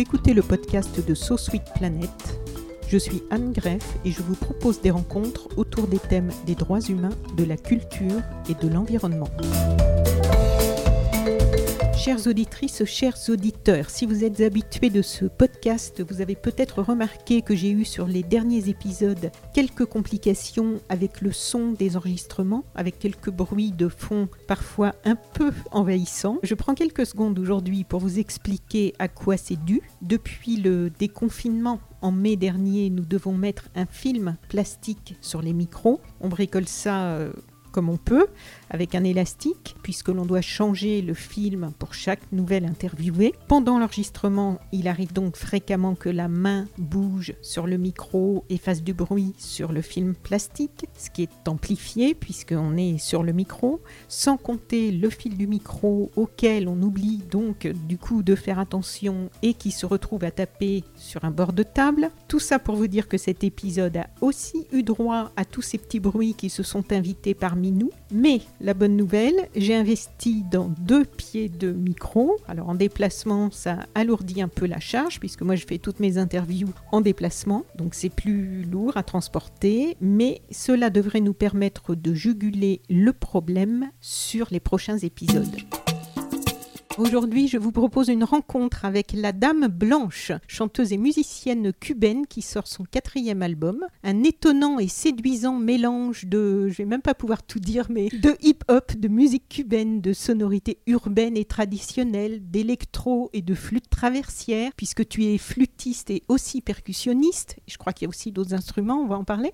Écoutez le podcast de So Sweet Planet. Je suis Anne Greff et je vous propose des rencontres autour des thèmes des droits humains, de la culture et de l'environnement. Chères auditrices, chers auditeurs, si vous êtes habitués de ce podcast, vous avez peut-être remarqué que j'ai eu sur les derniers épisodes quelques complications avec le son des enregistrements, avec quelques bruits de fond parfois un peu envahissants. Je prends quelques secondes aujourd'hui pour vous expliquer à quoi c'est dû. Depuis le déconfinement en mai dernier, nous devons mettre un film plastique sur les micros. On bricole ça euh, comme on peut, avec un élastique, puisque l'on doit changer le film pour chaque nouvelle interviewée. Pendant l'enregistrement, il arrive donc fréquemment que la main bouge sur le micro et fasse du bruit sur le film plastique, ce qui est amplifié puisqu'on est sur le micro, sans compter le fil du micro auquel on oublie donc du coup de faire attention et qui se retrouve à taper sur un bord de table. Tout ça pour vous dire que cet épisode a aussi eu droit à tous ces petits bruits qui se sont invités parmi nous. Mais la bonne nouvelle, j'ai investi dans deux pieds de micro. Alors en déplacement, ça alourdit un peu la charge puisque moi je fais toutes mes interviews en déplacement, donc c'est plus lourd à transporter, mais cela devrait nous permettre de juguler le problème sur les prochains épisodes. Aujourd'hui, je vous propose une rencontre avec la Dame Blanche, chanteuse et musicienne cubaine qui sort son quatrième album. Un étonnant et séduisant mélange de, je vais même pas pouvoir tout dire, mais de hip-hop, de musique cubaine, de sonorités urbaines et traditionnelles, d'électro et de flûte traversière, puisque tu es flûtiste et aussi percussionniste. Je crois qu'il y a aussi d'autres instruments, on va en parler.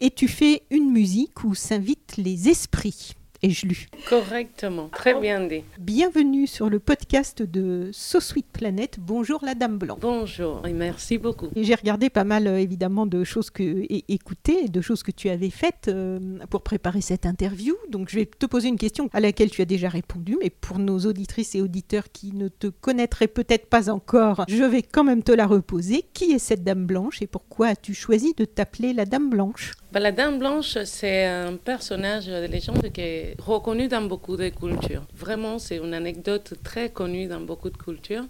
Et tu fais une musique où s'invitent les esprits. Ai-je lu Correctement, très bien dit. Bienvenue sur le podcast de So Sweet Planet. Bonjour la Dame Blanc. Bonjour et merci beaucoup. Et j'ai regardé pas mal euh, évidemment de choses que et écouté, de choses que tu avais faites euh, pour préparer cette interview. Donc je vais te poser une question à laquelle tu as déjà répondu, mais pour nos auditrices et auditeurs qui ne te connaîtraient peut-être pas encore, je vais quand même te la reposer. Qui est cette Dame Blanche et pourquoi as-tu choisi de t'appeler la Dame Blanche? Ben, la Dame Blanche, c'est un personnage de légende qui est reconnu dans beaucoup de cultures. Vraiment, c'est une anecdote très connue dans beaucoup de cultures.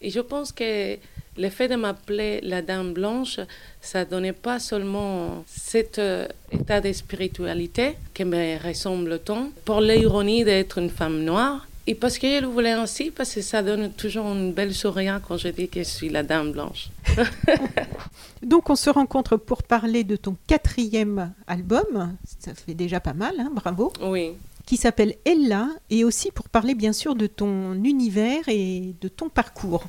Et je pense que le fait de m'appeler la Dame Blanche, ça donnait pas seulement cet euh, état de spiritualité qui me ressemble tant, pour l'ironie d'être une femme noire, et parce qu'elle voulait ainsi, parce que ça donne toujours une belle sourire quand je dis que je suis la Dame Blanche. Donc on se rencontre pour parler de ton quatrième album, ça fait déjà pas mal, hein, bravo, Oui. Qui s'appelle Ella, et aussi pour parler bien sûr de ton univers et de ton parcours.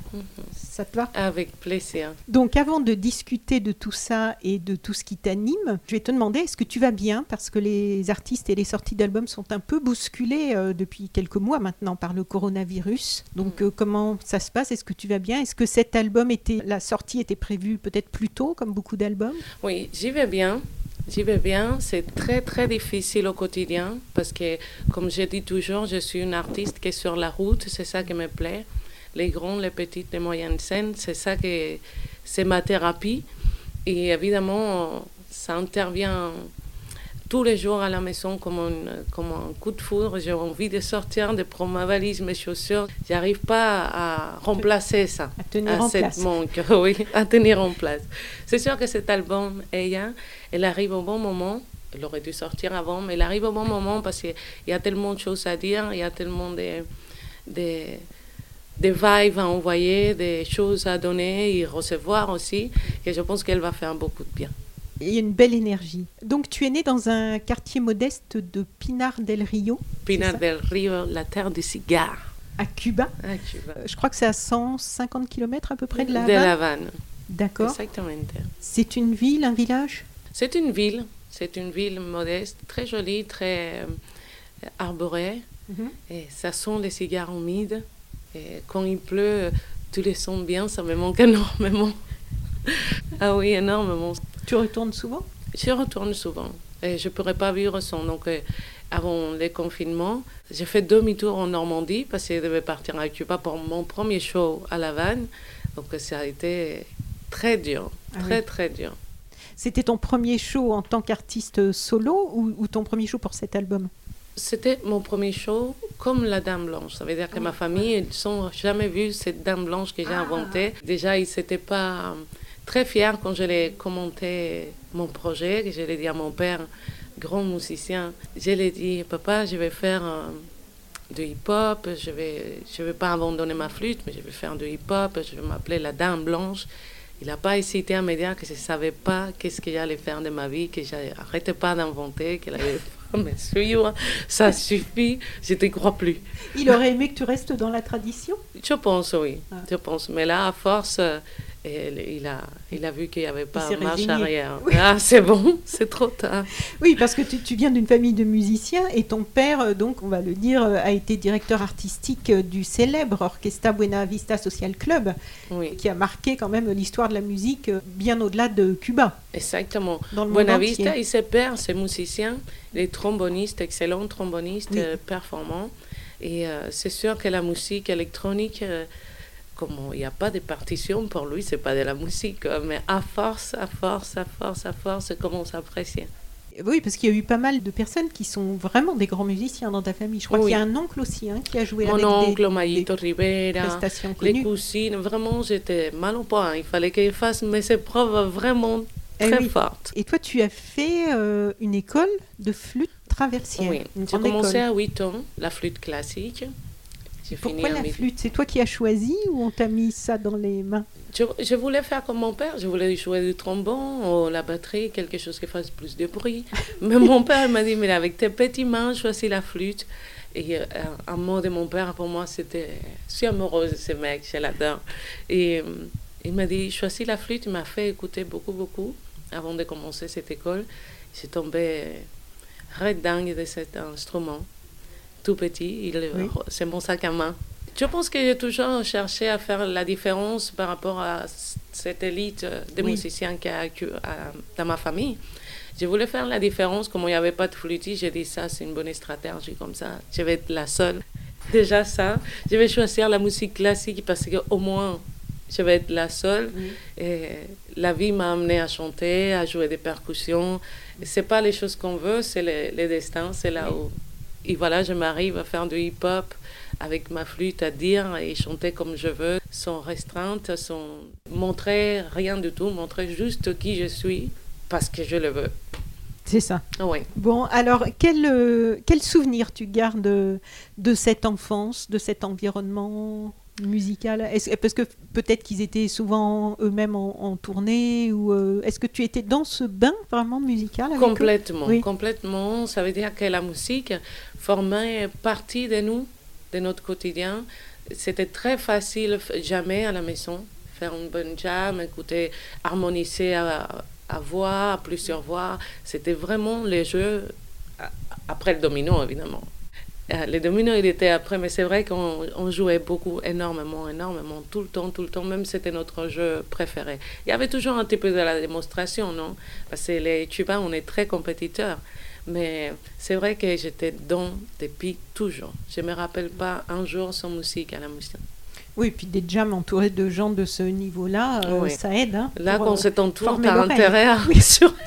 Ça te va? Avec plaisir. Donc avant de discuter de tout ça et de tout ce qui t'anime, je vais te demander est-ce que tu vas bien? Parce que les artistes et les sorties d'albums sont un peu bousculés euh, depuis quelques mois maintenant par le coronavirus. Donc euh, comment ça se passe? Est-ce que tu vas bien? Est-ce que cet album était la sortie était prévue peut-être plus tôt comme beaucoup d'albums? Oui, j'y vais bien. J'y vais bien. C'est très, très difficile au quotidien parce que, comme je dis toujours, je suis une artiste qui est sur la route. C'est ça qui me plaît. Les grandes, les petites, les moyennes scènes, c'est ça que c'est ma thérapie. Et évidemment, ça intervient tous les jours à la maison comme un, comme un coup de foudre. J'ai envie de sortir, de prendre ma valise, mes chaussures. J'arrive pas à remplacer ça. À tenir en cette place. manque, oui, à tenir en place. C'est sûr que cet album, Eya, elle arrive au bon moment. Elle aurait dû sortir avant, mais elle arrive au bon moment parce qu'il y a tellement de choses à dire, il y a tellement de, de, de vibes à envoyer, des choses à donner et recevoir aussi, que je pense qu'elle va faire beaucoup de bien. Il y a une belle énergie. Donc tu es né dans un quartier modeste de Pinar del Rio, Pinar del Rio, la terre du cigare. à Cuba. Tu vas. Euh, Je crois que c'est à 150 km à peu près de la de Havane. La Havane. D'accord. Exactement. C'est une ville, un village? C'est une ville, c'est une ville modeste, très jolie, très euh, arborée. Mhm. Et ça sent les cigares humides. Et quand il pleut, tous les sons bien, ça me manque énormément. ah oui, énormément. Tu retournes souvent? Je retourne souvent. Et je ne pourrais pas vivre sans. Donc, euh, avant les confinements, j'ai fait demi-tour en Normandie parce que je devais partir à Cuba pour mon premier show à La Havane. Donc, ça a été très dur, Ah très, oui. très dur. C'était ton premier show en tant qu'artiste solo ou, ou ton premier show pour cet album? C'était mon premier show comme la Dame Blanche. Ça veut dire que ma famille, ils n'ont jamais vu cette Dame Blanche que j'ai Ah. inventée. Déjà, ils n'étaient pas très fiers quand je l'ai commenté mon projet, que je l'ai dit à mon père, grand musicien. Je lui ai dit, papa, je vais faire euh, du hip-hop, je ne vais, je vais pas abandonner ma flûte, mais je vais faire du hip-hop, je vais m'appeler la Dame Blanche. Il n'a pas hésité à me dire que je ne savais pas qu'est-ce que j'allais faire de ma vie, que j'arrêtais pas d'inventer, qu'il allait me suivre. Ça suffit, je ne te crois plus. Il aurait aimé que tu restes dans la tradition? Je pense, oui. Ah. Je pense. Mais là, à force, et il, a, il a vu qu'il n'y avait pas marche résigné. arrière. Oui. Ah, c'est bon, c'est trop tard. Oui, parce que tu, tu viens d'une famille de musiciens et ton père, euh, donc on va le dire, euh, a été directeur artistique euh, du célèbre Orchestra Buena Vista Social Club, Oui, qui a marqué quand même l'histoire de la musique bien au-delà de Cuba, exactement. dans le Buenavista, entier. il se perd, c'est musicien, il est tromboniste, excellent tromboniste, Oui. euh, performant. Et euh, c'est sûr que la musique électronique, euh, comme il n'y a pas de partition, pour lui, c'est pas de la musique. Mais à force, à force, à force, à force, à apprécier. Oui, parce qu'il y a eu pas mal de personnes qui sont vraiment des grands musiciens dans ta famille. Je crois Oui. qu'il y a un oncle aussi hein, qui a joué Mon avec oncle, des, Mayito des Rivera, les cousines, vraiment, j'étais mal au point. Il fallait qu'il fasse mes épreuves vraiment Eh très oui. fortes. Et toi, tu as fait euh, une école de flûte traversière. Oui, j'ai commencé école. à 8 ans, la flûte classique. Pourquoi la flûte C'est toi qui as choisi ou on t'a mis ça dans les mains Je, je voulais faire comme mon père, je voulais jouer du trombone ou la batterie, quelque chose qui fasse plus de bruit. Mais mon père m'a dit, mais avec tes petites mains, choisis la flûte. Et euh, un mot de mon père, pour moi, c'était, je suis amoureuse de ce mec, je l'adore. Et euh, il m'a dit, choisis la flûte, il m'a fait écouter beaucoup, beaucoup avant de commencer cette école. J'ai tombé red dingue de cet instrument, tout petit, Oui. c'est mon sac à main. Je pense que j'ai toujours cherché à faire la différence par rapport à cette élite euh, de Oui. musiciens qu'il y a dans ma famille. Je voulais faire la différence, comme il n'y avait pas de flûtiste, j'ai dit ça, c'est une bonne stratégie comme ça, je vais être la seule. Déjà ça, je vais choisir la musique classique parce qu'au moins, je vais être la seule. Et la vie m'a amené à chanter, à jouer des percussions. C'est pas les choses qu'on veut, c'est le, le destin, c'est là où. Et voilà, je m'arrive à faire du hip-hop avec ma flûte à dire et chanter comme je veux, sans restreinte, sans montrer rien du tout, montrer juste qui je suis parce que je le veux. C'est ça. Oui. Bon, alors, quel, euh, quel souvenir tu gardes de, de cette enfance, de cet environnement? Musical Est-ce- Parce que peut-être qu'ils étaient souvent eux-mêmes en, en tournée, ou euh, est-ce que tu étais dans ce bain vraiment musical avec Complètement, Oui. complètement. Ça veut dire que la musique formait partie de nous, de notre quotidien. C'était très facile, jamais à la maison, faire une bonne jam, écouter, harmoniser à, à voix, à plusieurs voix. C'était vraiment les jeux après le domino, évidemment. Euh, Le domino, il était après, mais c'est vrai qu'on on jouait beaucoup, énormément, énormément, tout le temps, tout le temps, même c'était notre jeu préféré. Il y avait toujours un petit peu de la démonstration, non? Parce que les Cubains, on est très compétiteurs. Mais c'est vrai que j'étais dans depuis toujours. Je ne me rappelle pas un jour sans musique à la musique. Oui, puis des jams entourés de gens de ce niveau-là, euh, Oui. ça aide. hein, Là, quand euh, c'est former tu as intérêt à rassurer.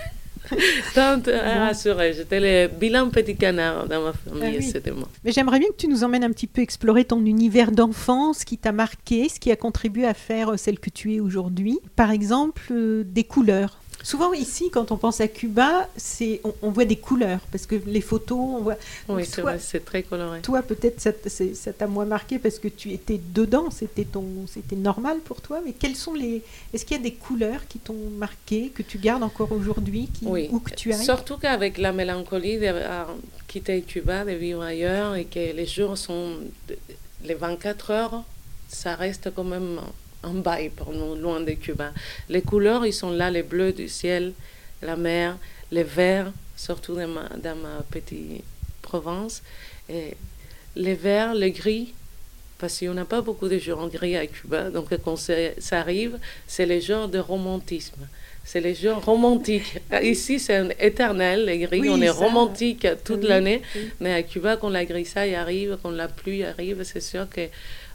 Bon. à rassurer. J'étais le bilan petit canard dans ma famille, Ah oui. c'était moi. Mais j'aimerais bien que tu nous emmènes un petit peu explorer ton univers d'enfance, ce qui t'a marqué, ce qui a contribué à faire euh, celle que tu es aujourd'hui. Par exemple, euh, des couleurs. Souvent ici, quand on pense à Cuba, c'est on, on voit des couleurs parce que les photos, on voit. Oui, c'est toi, vrai, c'est très coloré. Toi, peut-être ça t- c'est- ça t'a moins marqué parce que tu étais dedans, c'était ton, c'était normal pour toi. Mais quelles sont les Est-ce qu'il y a des couleurs qui t'ont marqué, que tu gardes encore aujourd'hui, qui Oui, où que tu ailles? Surtout qu'avec la mélancolie de euh, quitter Cuba, de vivre ailleurs, et que les jours sont. Les 24 heures, ça reste quand même un bail pour nous, loin de Cuba. Les couleurs, ils sont là, les bleus du ciel, la mer, les verts, surtout dans ma, dans ma petite province. Et les verts, le gris, parce qu'on n'a pas beaucoup de en gris à Cuba, donc quand ça arrive, c'est les jours de romantisme. C'est les jours romantiques. Ici, c'est éternel, les gris. on est romantique toute l'année. Mais à Cuba, quand la grisaille arrive, quand la pluie arrive, c'est sûr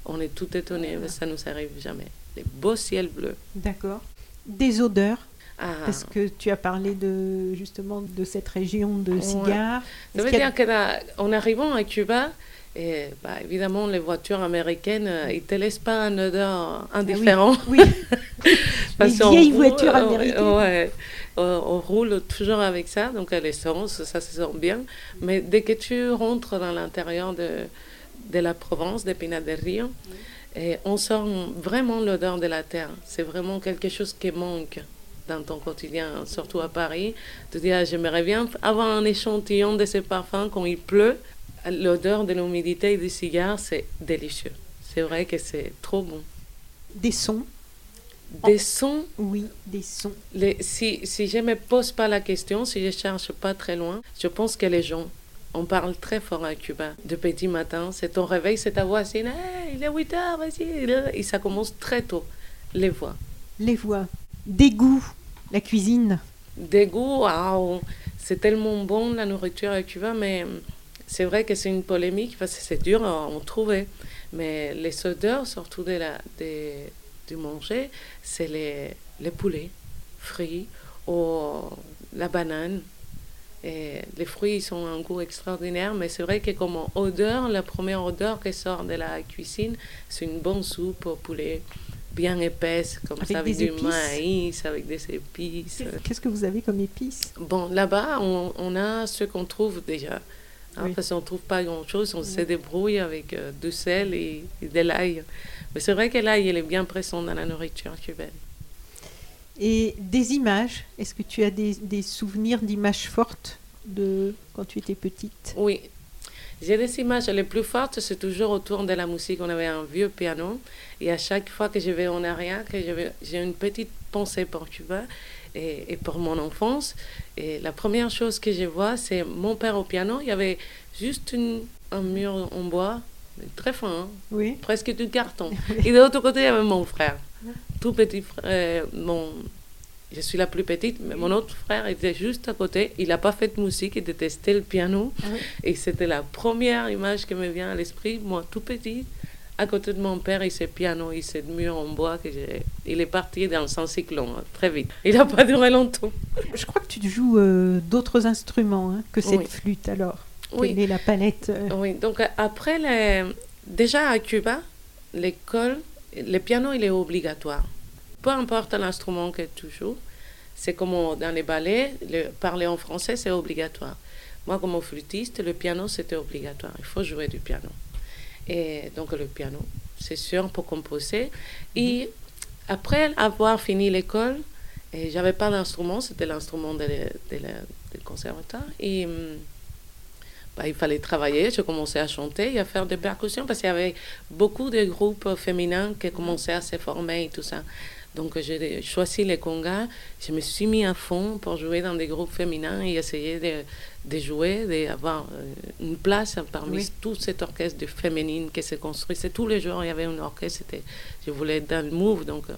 qu'on est tout étonné. Mais ça ne nous arrive jamais. Les beaux ciels bleus. D'accord. Des odeurs ah. Parce que tu as parlé de justement de cette région de cigares. Ça veut dire qu'en arrivant à Cuba, et, bah, évidemment, les voitures américaines, euh, ils ne te laissent pas un odeur ah indifférent. oui, les vieilles voitures américaines. Ouais, on, roule toujours avec ça, donc à l'essence, ça se sent bien. Mais dès que tu rentres dans l'intérieur de, de la Provence, de Pinar del Rio, et on sent vraiment l'odeur de la terre. C'est vraiment quelque chose qui manque dans ton quotidien, surtout à Paris. Tu dis, ah, j'aimerais bien avoir un échantillon de ces parfums quand il pleut. L'odeur de l'humidité et du cigare, c'est délicieux. C'est vrai que c'est trop bon. Des sons Des sons? Oui, des sons. Les, si, si je ne me pose pas la question, si je ne cherche pas très loin, je pense que les gens, on parle très fort à Cuba. De petit matin, c'est ton réveil, c'est ta voix, c'est il est 8 heures, vas-y. Et ça commence très tôt. Les voix. Les voix. Des goûts, la cuisine. Des goûts, c'est tellement bon la nourriture à Cuba, mais c'est vrai que c'est une polémique parce que c'est dur à en trouver. Mais les odeurs, surtout de la, du manger, c'est les, les poulets frits ou la banane. Et les fruits, ils ont un goût extraordinaire, mais c'est vrai que comme odeur, la première odeur qui sort de la cuisine, c'est une bonne soupe au poulet bien épaisse, comme ça, avec du maïs, avec des épices. Qu'est-ce que vous avez comme épices? Bon, là-bas, on, on, a ce qu'on trouve déjà. Hein, parce qu'on ne trouve pas grand-chose, on se débrouille avec euh, du sel et, de l'ail. Mais c'est vrai que l'ail, il est bien présent dans la nourriture cubaine. Et des images, est-ce que tu as des, des souvenirs d'images fortes de quand tu étais petite? Oui, j'ai des images les plus fortes, c'est toujours autour de la musique. On avait un vieux piano et à chaque fois que je vais en arrière, que j'ai une petite pensée pour Cuba et, et, pour mon enfance. Et la première chose que je vois, c'est mon père au piano. Il y avait juste une, un mur en bois, très fin, hein, oui. presque du carton. et de l'autre côté, il y avait mon frère, tout petit frère, mon je suis la plus petite, mais mon autre frère était juste à côté. Il n'a pas fait de musique, il détestait le piano. Ah et c'était la première image qui me vient à l'esprit, moi tout petit, à côté de mon père, il s'est piano, il s'est mur en bois. Que il est parti dans son cyclone hein, très vite. Il n'a pas duré longtemps. Je crois que tu joues euh, d'autres instruments hein, que cette flûte alors. Oui. Quelle est la palette euh? Oui, donc après, les... déjà à Cuba, l'école, le piano, il est obligatoire peu importe l'instrument que tu joues, c'est comme dans les ballets, le, parler en français, c'est obligatoire. Moi, comme flûtiste, le piano, c'était obligatoire. Il faut jouer du piano. Et donc, le piano, c'est sûr, pour composer. Et mhm. après avoir fini l'école, et j'avais pas d'instrument, c'était l'instrument du conservatoire. Et hum, bah, il fallait travailler. Je commençais à chanter et à faire des percussions parce qu'il y avait beaucoup de groupes féminins qui commençaient à se former et tout ça. Donc j'ai choisi les congas, je me suis mis à fond pour jouer dans des groupes féminins et essayer de, de jouer, d'avoir euh, une place parmi tout cet orchestre de féminines qui se construisait. Tous les jours, il y avait un orchestre, je voulais être dans le move. Donc euh,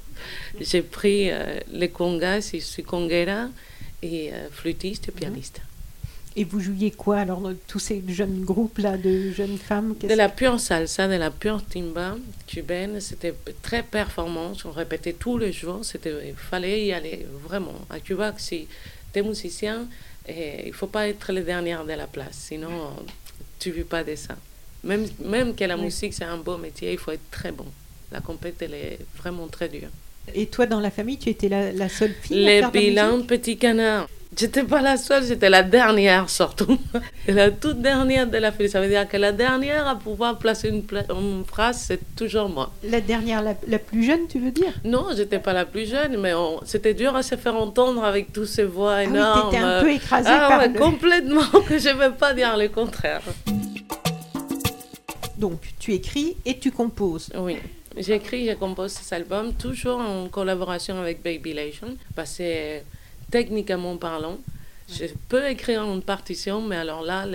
j'ai pris euh, les congas, je suis conguera et flûtiste et pianiste. Et vous jouiez quoi alors dans tous ces jeunes groupes-là de jeunes femmes? De la pure salsa, de la pure timba cubaine. C'était très performant. On répétait tous les jours. Il fallait y aller vraiment. À Cuba, si tu es musicien, et il ne faut pas être le dernier de la place. Sinon, tu ne vis pas de ça. Même, même que la musique, c'est un beau métier, il faut être très bon. La compétition, elle est vraiment très dure. Et toi, dans la famille, tu étais la, seule fille Les bilans petit canard. J'étais pas la seule, j'étais la dernière surtout. la toute dernière de la file. Ça veut dire que la dernière à pouvoir placer une, phrase, c'est toujours moi. La dernière, la, plus jeune, tu veux dire? Non, j'étais pas la plus jeune, mais c'était dur à se faire entendre avec toutes ces voix ah énormes. Oui, un peu écrasée ah, par complètement, que je ne veux pas dire le contraire. Donc, tu écris et tu composes. Oui. J'écris, je compose cet album, toujours en collaboration avec Baby Lation, parce que techniquement parlant. Je peux écrire une partition, mais alors là,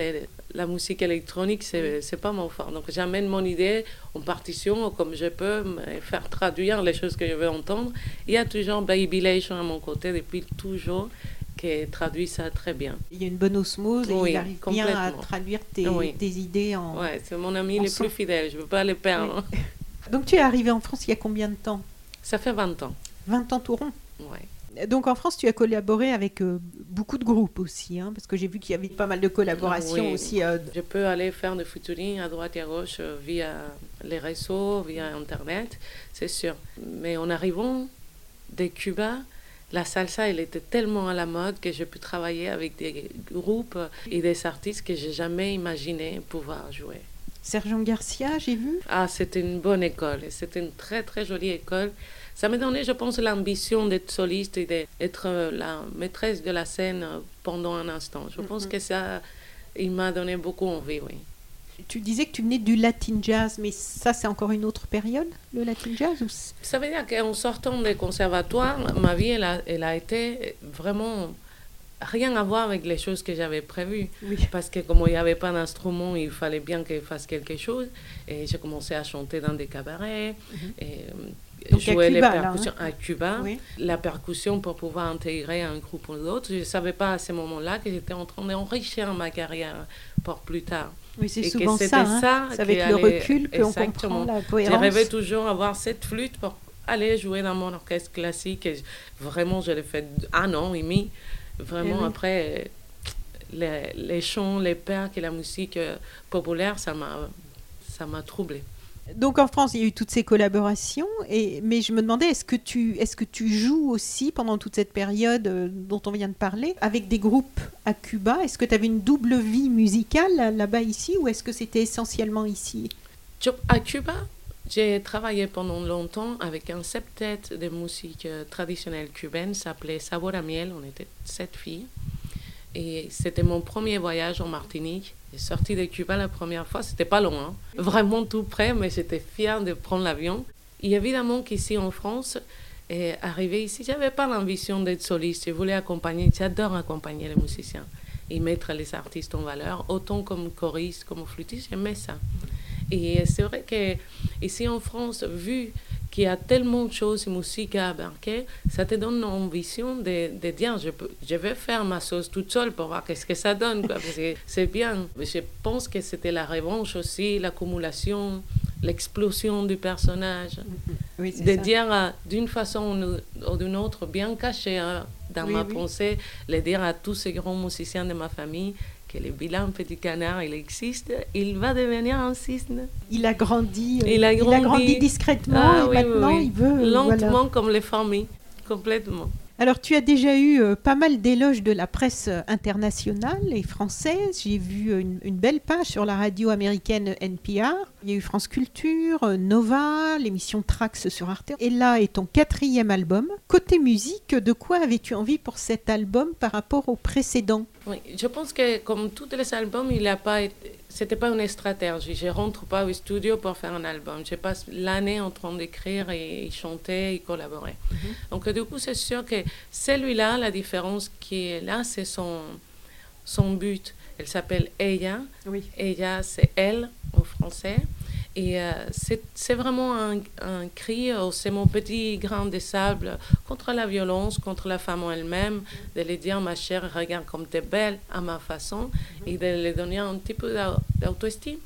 la musique électronique, c'est n'est pas mon fort. Donc j'amène mon idée en partition, comme je peux me faire traduire les choses que je veux entendre. Il y a toujours Baby Lation à mon côté depuis toujours qui traduit ça très bien. Il y a une bonne osmose et il arrive bien à traduire tes, idées en. Oui, c'est mon ami le plus fidèle, je ne veux pas les perdre. Donc tu es arrivé en France il y a combien de temps? Ça fait 20 ans. 20 ans tout rond? Oui. Donc en France, tu as collaboré avec euh, beaucoup de groupes aussi, hein, parce que j'ai vu qu'il y avait pas mal de collaborations aussi. Euh, je peux aller faire du featuring à droite et à gauche euh, via les réseaux, via Internet, c'est sûr. Mais en arrivant de Cuba, la salsa, elle était tellement à la mode que j'ai pu travailler avec des groupes et des artistes que j'ai jamais imaginé pouvoir jouer. Sergent Garcia, j'ai vu. Ah, c'était une bonne école. C'était une très, très jolie école. Ça m'a donné, je pense, l'ambition d'être soliste et d'être la maîtresse de la scène pendant un instant. Je pense mm-hmm. que ça, il m'a donné beaucoup envie, oui. Tu disais que tu venais du latin jazz, mais ça, c'est encore une autre période, le latin jazz Ça veut dire qu'en sortant des conservatoires, ma vie, elle a, elle a été vraiment rien à voir avec les choses que j'avais prévues. Parce que comme il n'y avait pas d'instrument, il fallait bien que je fasse quelque chose. Et j'ai commencé à chanter dans des cabarets. Mm-hmm. et, euh, jouer les percussions hein. à Cuba. La percussion pour pouvoir intégrer un groupe ou l'autre. Je ne savais pas à ce moment-là que j'étais en train d'enrichir ma carrière pour plus tard. Oui, c'est souvent ça. Hein. ça c'est avec le recul qu'on comprend la cohérence. J'ai rêvé toujours avoir cette flûte pour aller jouer dans mon orchestre classique. Et vraiment, je l'ai fait un an et demi. Vraiment, eh après, les, les, chants, les percs et la musique euh, populaire, ça m'a troublée. Donc en France, il y a eu toutes ces collaborations, et, mais je me demandais, est-ce que, tu, est-ce que tu joues aussi pendant toute cette période euh, dont on vient de parler, avec des groupes à Cuba? Est-ce que tu avais une double vie musicale là-bas ici, ou est-ce que c'était essentiellement ici? À Cuba, j'ai travaillé pendant longtemps avec un septet de musique euh, traditionnelle cubaine, s'appelait Sabor a Miel, on était sept filles. Et c'était mon premier voyage en Martinique. J'ai sorti de Cuba la première fois, c'était pas loin, hein. vraiment tout près, mais j'étais fière de prendre l'avion. Et évidemment qu'ici en France, et arrivé ici, j'avais pas l'ambition d'être soliste. Je voulais accompagner, j'adore accompagner les musiciens et mettre les artistes en valeur, autant comme choriste, comme flûtiste, j'aimais ça. Et c'est vrai que ici en France, vu qu'il y a tellement de choses musique à abarquer, ça te donne l'ambition de, de dire je, peux, je vais faire ma sauce toute seule pour voir qu'est-ce que ça donne. c'est bien. Je pense que c'était la revanche aussi, l'accumulation, l'explosion du personnage. de dire d'une façon ou d'une autre, bien caché hein, dans ma pensée, le dire à tous ces grands musiciens de ma famille le bilan petit canard, il existe, il va devenir un cisne. Il a grandi, il a grandi, discrètement ah et maintenant il veut... Lentement comme les familles, complètement. Alors, tu as déjà eu euh, pas mal d'éloges de la presse internationale et française. J'ai vu euh, une, belle page sur la radio américaine NPR. Il y a eu France Culture, euh, Nova, l'émission Trax sur Arte. Et là est ton quatrième album. Côté musique, de quoi avais-tu envie pour cet album par rapport au précédent? Oui, je pense que comme tous les albums, il n'a pas c'était pas une stratégie. Je rentre pas au studio pour faire un album. Je passe l'année en train d'écrire et, chanter et collaborer. Mhm. Donc du coup, c'est sûr que celui-là, la différence qui est là, c'est son, son but. Elle s'appelle Ella. Oui. Ella, c'est elle en français. Et euh, c'est vraiment un, un cri, euh, c'est mon petit grain de sable contre la violence, contre la femme en elle-même, de lui dire, ma chère, regarde comme tu es belle à ma façon, et de lui donner un petit peu d'auto-estime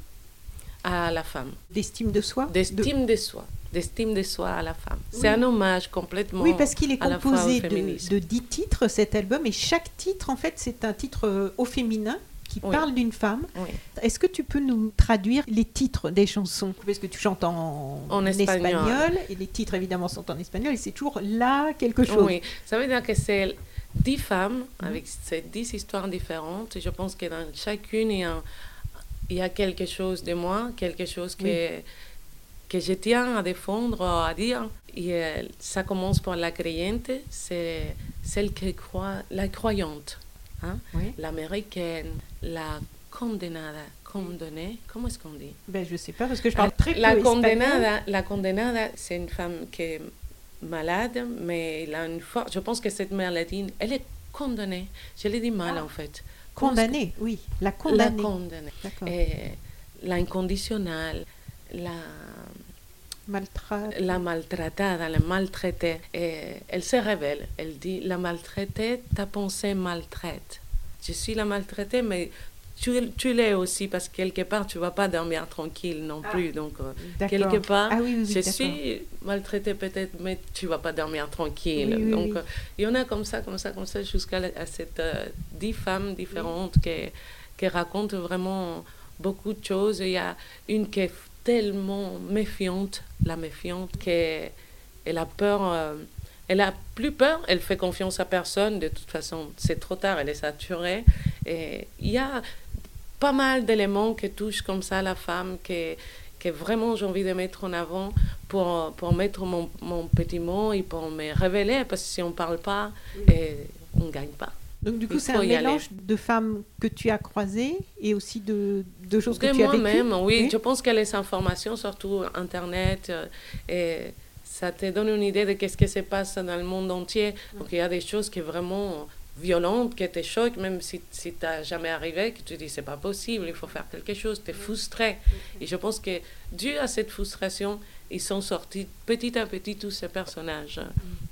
à la femme. D'estime de soi? D'estime de... soi. D'estime de soi à la femme. C'est un hommage complètement. Oui, parce qu'il est composé de, de, dix titres, cet album, et chaque titre, en fait, c'est un titre euh, au féminin qui parle d'une femme. Est-ce que tu peux nous traduire les titres des chansons? Parce que tu chantes en, en espagnol. et les titres évidemment sont en espagnol et c'est toujours là quelque chose. Oui, ça veut dire que c'est dix femmes avec ces dix histoires différentes. Et je pense que dans chacune, il y a, il y a quelque chose de moi, quelque chose que, que je tiens à défendre, à dire. Et euh, ça commence par la croyante, c'est celle qui croit, la croyante. Hein? L'américaine, la condenada, condamnée, comment est-ce qu'on dit ben, Je ne sais pas parce que je parle très la peu condenada, La condenada, c'est une femme qui est malade, mais elle a une force. Je pense que cette maladie, elle est condamnée. Je l'ai dit mal, en fait. Condamnée, oui. La condamnée. La condamnée. L'inconditionnelle, la Maltraite. la maltratada, la maltraitée. Et elle se révèle. Elle dit La maltraitée, ta pensée maltraite. Je suis la maltraitée, mais tu, tu l'es aussi parce que quelque part, tu ne vas pas dormir tranquille non plus. Donc, euh, quelque part, ah oui, oui, je suis maltraitée peut-être, mais tu ne vas pas dormir tranquille. Donc, euh, il y en a comme ça, comme ça, comme ça, jusqu'à cette euh, dix femmes différentes qui, qui racontent vraiment beaucoup de choses. Il y a une qui est tellement méfiante, la méfiante, qu'elle a peur. elle a plus peur, elle fait confiance à personne. De toute façon, c'est trop tard, elle est saturée. Et il y a pas mal d'éléments qui touchent comme ça la femme, que, que vraiment j'ai envie de mettre en avant pour, pour mettre mon, mon, petit mot et pour me révéler, parce que si on ne parle pas, et on ne gagne pas. Donc du coup, c'est un mélange de femmes que tu as croisées et aussi de, de choses que tu as vécues. moi-même, oui. Je pense que les informations, surtout Internet, et ça te donne une idée de ce qui se passe dans le monde entier. Donc il y a des choses qui vraiment violente, qui te choque, même si, si tu n'as jamais arrivé, que tu dis c'est pas possible, il faut faire quelque chose, tu es frustré. Et je pense que dû à cette frustration, ils sont sortis petit à petit tous ces personnages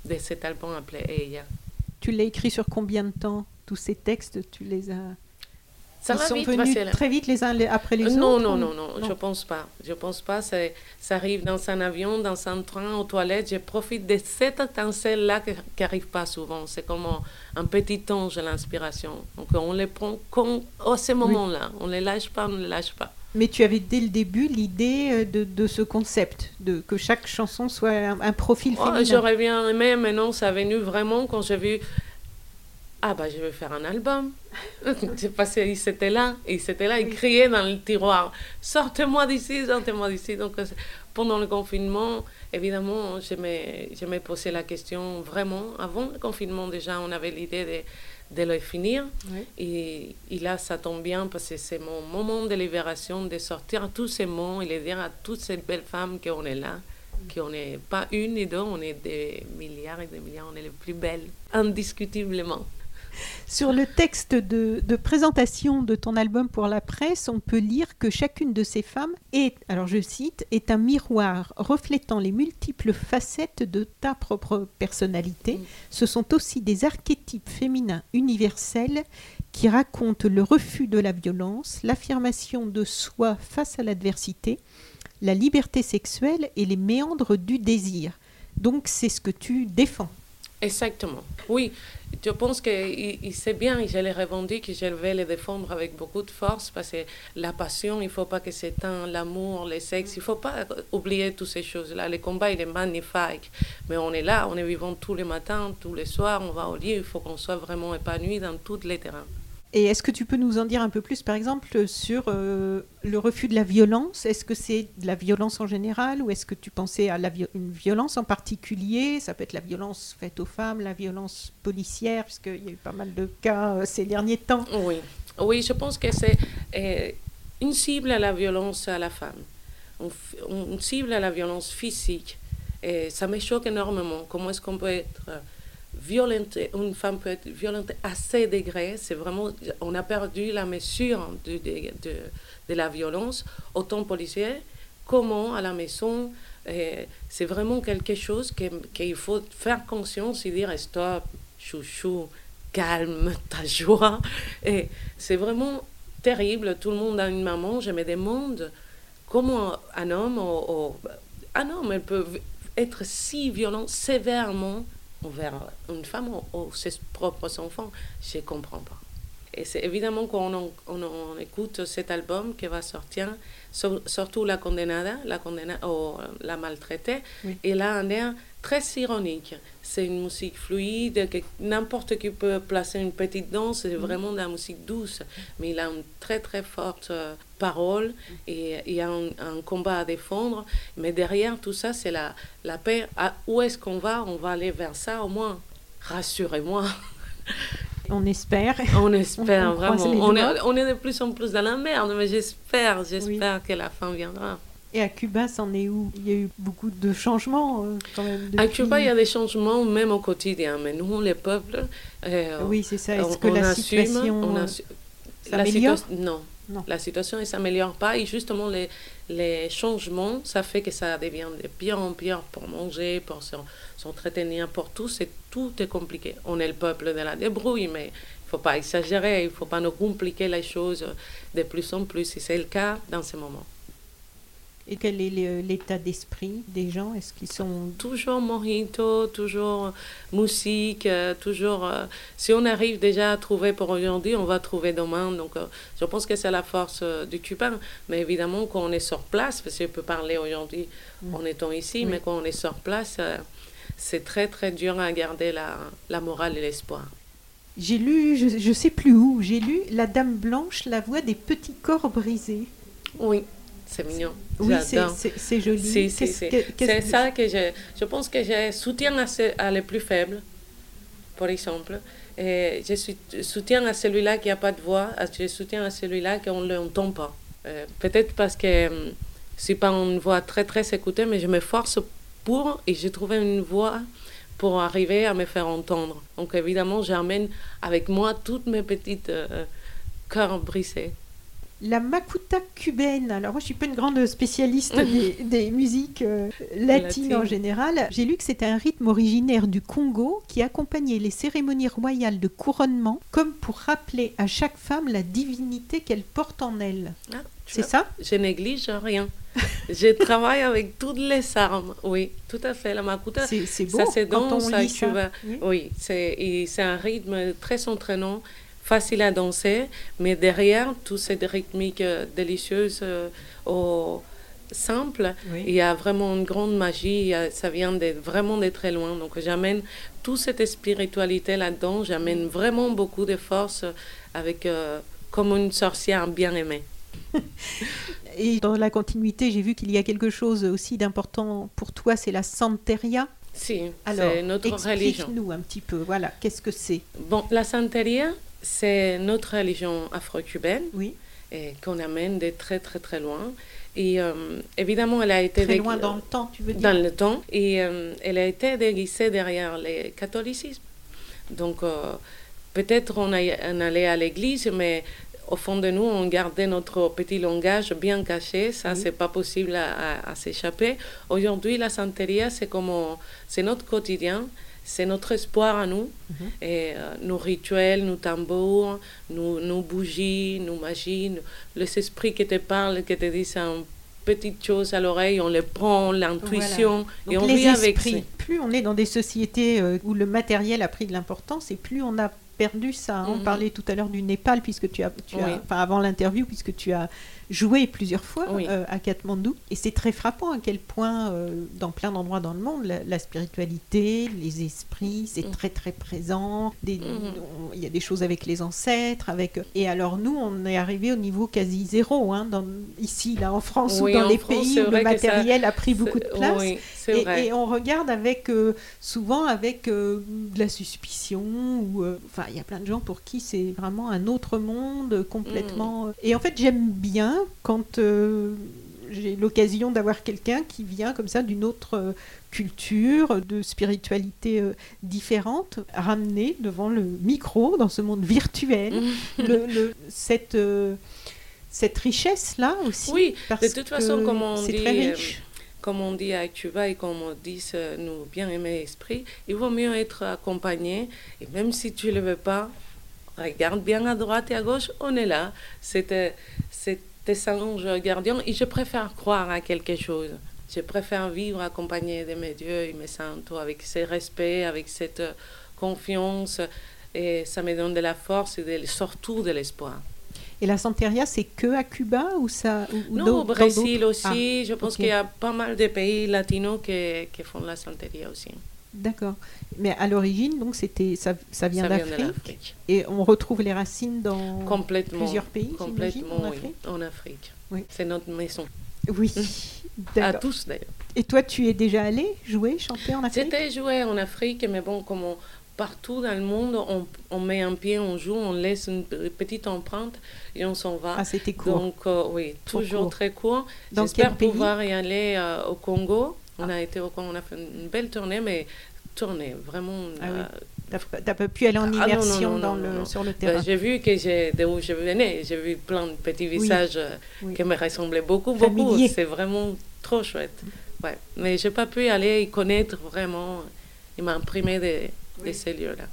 de cet album appelé Eya. Tu l'as écrit sur combien de temps Tous ces textes, tu les as ça Ils sont vite, venus très vite les uns après les non, autres Non, ou- non, non, je pense pas. Je pense pas. Ça arrive dans un avion, dans un train, aux toilettes. Je profite de cette étincelle-là qui n'arrive pas souvent. C'est comme un, un petit ange de l'inspiration. Donc on les prend comme à ce moment-là. On ne les lâche pas, on ne les lâche pas. Mais tu avais dès le début l'idée euh, de, de ce concept, de que chaque chanson soit un, un profil Oh, féminin. J'aurais bien aimé, mais non, ça est venu vraiment quand j'ai vu. Ah, bah, je vais faire un album. C'est parce qu'il était là, il s'était là, il criait dans le tiroir Sortez-moi d'ici, sortez-moi d'ici. Donc, euh, pendant le confinement, évidemment, je me, je me posé la question vraiment. Avant le confinement, déjà, on avait l'idée de, de le finir. Oui. Et, et là, ça tombe bien parce que c'est mon moment de libération de sortir tous ces mots et de dire à toutes ces belles femmes qu'on est là, qu'on n'est pas une ni deux, on est des milliards et des milliards, on est les plus belles, indiscutablement. Sur le texte de, de présentation de ton album pour la presse, on peut lire que chacune de ces femmes est, alors je cite, est un miroir reflétant les multiples facettes de ta propre personnalité. Mm. Ce sont aussi des archétypes féminins universels qui racontent le refus de la violence, l'affirmation de soi face à l'adversité, la liberté sexuelle et les méandres du désir. Donc c'est ce que tu défends. Exactement. Oui, je pense qu'il il sait bien, je le revendique, je vais le défendre avec beaucoup de force, parce que la passion, il ne faut pas que s'éteint, l'amour, le sexe, il ne faut pas oublier toutes ces choses-là. Le combat, il est magnifique, mais on est là, on est vivant tous les matins, tous les soirs, on va au lit, il faut qu'on soit vraiment épanoui dans tous les terrains. Et est-ce que tu peux nous en dire un peu plus, par exemple, sur euh, le refus de la violence? Est-ce que c'est de la violence en général ou est-ce que tu pensais à une violence en particulier? Ça peut être la violence faite aux femmes, la violence policière, puisqu'il y a eu pas mal de cas euh, ces derniers temps. Oui, oui, je pense que c'est euh, une cible à la violence à la femme, une, cible à la violence physique. Ça me choque énormément. Comment est-ce qu'on peut être violente, une femme peut être violente à ces degrés C'est vraiment, on a perdu la mesure de, de, de, la violence, autant policier, comment à la maison. euh, c'est vraiment quelque chose qu'il faut faire conscience et dire stop, chouchou, calme ta joie. Et c'est vraiment terrible. Tout le monde a une maman. Je me demande comment un homme, un homme, peut être si violent sévèrement envers une femme ou, ses propres enfants. Je ne comprends pas. Et c'est évidemment quand on, on- on écoute cet album qui va sortir, sur- surtout La Condenada, La, ou la Maltraitée, Oui. il a un air très ironique. C'est une musique fluide, que n'importe qui peut placer une petite danse, c'est vraiment de la musique douce, mais il a une très très forte euh, parole et il y a un, un combat à défendre, mais derrière tout ça, c'est la, la paix. À- où est-ce qu'on va? On va aller vers ça au moins. Rassurez-moi. On espère. On espère On vraiment. On est, on est de plus en plus dans la merde, mais j'espère, j'espère que la fin viendra. Et à Cuba, c'en est où? Il y a eu beaucoup de changements euh, quand même. À Cuba, il y a des changements même au quotidien, mais nous, les peuples, euh, Oui, c'est ça. on, Est-ce que on la assume, situation on euh, assu- la situa- Non. La situation ne s'améliore pas et justement les, les changements, ça fait que ça devient de pire en pire pour manger, pour s'en- s'entretenir, pour tout. C'est, tout est compliqué. On est le peuple de la débrouille, mais il ne faut pas exagérer, il ne faut pas nous compliquer les choses de plus en plus. Et c'est le cas dans ce moment. Et quel est l'état d'esprit des gens? Est-ce qu'ils sont Toujours mojito, toujours musique, euh, toujours. euh, si on arrive déjà à trouver pour aujourd'hui, on va trouver demain. Donc, euh, je pense que c'est la force euh, du Cubain. Mais évidemment, quand on est sur place, parce que je peux parler aujourd'hui Mm. en étant ici, Oui. mais quand on est sur place, c'est très, très dur à garder la, la morale et l'espoir. J'ai lu, je, je sais plus où, j'ai lu La Dame Blanche, la voix des petits corps brisés. Oui, c'est mignon. Oui, c'est- joli. Si, si, si. C'est ça que je, je pense que je soutiens à, ce- à les plus faibles, par exemple. Et je suis- soutiens à celui-là qui n'a pas de voix, je soutiens à celui-là qu'on ne l'entend pas. Euh, Peut-être parce que hum, je suis pas une voix très très écoutée, mais je me force pour, et j'ai trouvé une voix pour arriver à me faire entendre. Donc évidemment, j'amène avec moi toutes mes petites euh, cœurs brisés. La makuta cubaine. Alors moi, je suis pas une grande spécialiste des, des musiques euh, latines en général. J'ai lu que c'était un rythme originaire du Congo qui accompagnait les cérémonies royales de couronnement, comme pour rappeler à chaque femme la divinité qu'elle porte en elle. Ah, C'est ça? Je néglige rien. je travaille avec toutes les armes. Oui, tout à fait. La makuta, C'est beau ça se danse à ça. Cuba. Oui. Oui, c'est un rythme très entraînant, facile à danser, mais derrière toutes ces rythmiques euh, délicieuses euh, au simple, Oui. il y a vraiment une grande magie, ça vient de, vraiment de très loin. Donc j'amène toute cette spiritualité là-dedans, j'amène vraiment beaucoup de force avec euh, comme une sorcière bien aimée. Et dans la continuité, j'ai vu qu'il y a quelque chose aussi d'important pour toi, c'est la santeria. Si, Alors, c'est notre religion. explique-nous un petit peu. Voilà, qu'est-ce que c'est? Bon, la santeria, c'est notre religion afro-cubaine. Oui, qu'on amène de très très très loin. Et euh, évidemment, elle a été très loin dans le temps, tu veux dire? Dans le temps et euh, elle a été déguisée derrière le catholicisme. Donc euh, peut-être on, a- on allait à l'église, mais au fond de nous, on gardait notre petit langage bien caché. Ça, Oui. c'est pas possible à, à- à s'échapper. Aujourd'hui, la santeria, c'est comme c'est notre quotidien. C'est notre espoir à nous, Mhm. et euh, nos rituels, nos tambours, nos, nos bougies, nos magies, nos- les esprits qui te parlent, qui te disent une petite chose à l'oreille, on les prend, l'intuition, et on les vit avec esprits, ça. plus on est dans des sociétés euh, où le matériel a pris de l'importance et plus on a perdu ça. hein. On Mhm. parlait tout à l'heure du Népal, puisque tu as, tu as enfin avant l'interview, puisque tu as joué plusieurs fois Oui. euh, à Katmandou. Et c'est très frappant à quel point, euh, dans plein d'endroits dans le monde, la, la spiritualité, les esprits, c'est Mhm. très très présent. On- Il y a des choses avec les ancêtres, avec. Et alors nous, on est arrivé au niveau quasi zéro, hein, dans, ici, là, en France Oui, ou dans les France, pays où le ça- matériel a pris beaucoup de place. Oui, Et, vrai. et on regarde avec euh, souvent avec de la suspicion ou enfin il y a plein de gens pour qui c'est vraiment un autre monde complètement Mm. et en fait j'aime bien quand euh, j'ai l'occasion d'avoir quelqu'un qui vient comme ça d'une autre euh, culture de spiritualité euh, différente ramener devant le micro dans ce monde virtuel le- le- cette cette richesse là aussi Oui, parce de toute façon, que comme on c'est dit, très riche comme on dit à Cuba et comme on dit nous bien aimer esprit, il vaut mieux être accompagné. Et même si tu ne le veux pas, regarde bien à droite et à gauche, on est là. C'est c'est tes anges gardiens. Et je préfère croire à quelque chose. Je préfère vivre accompagné de mes dieux et mes saints, avec ce respect, avec cette euh, confiance. Et ça me donne de la force et de- surtout de l'espoir. Et la Santeria, c'est que à Cuba ou ça ou, Non, au Brésil aussi. je pense qu'il y a pas mal de pays latinos qui, qui font la santeria aussi. D'accord. Mais à l'origine, donc c'était ça, ça vient d'Afrique et on retrouve les racines dans plusieurs pays, Complètement, en oui, Afrique. en Afrique. Oui. C'est notre maison. Oui. À tous d'ailleurs. Et toi, tu es déjà allé jouer, chanter en Afrique? C'était joué en Afrique, mais bon, comme on- partout dans le monde, on, on, met un pied, on joue, on laisse une petite empreinte et on s'en va. Ah, c'était court. Donc, euh, oui, toujours très court. J'espère pouvoir y aller euh, au Congo. On ah. a été au on a fait une belle tournée, mais tournée, vraiment. Ah, oui. Euh, T'as pas pu aller en ah, immersion dans le, sur le terrain J'ai vu que j'ai, où je venais, j'ai vu plein de petits visages qui me ressemblaient beaucoup, beaucoup. C'est vraiment trop chouette. Ouais. Mais je n'ai pas pu aller y connaître vraiment. Il m'a imprimé de ces lieux-là.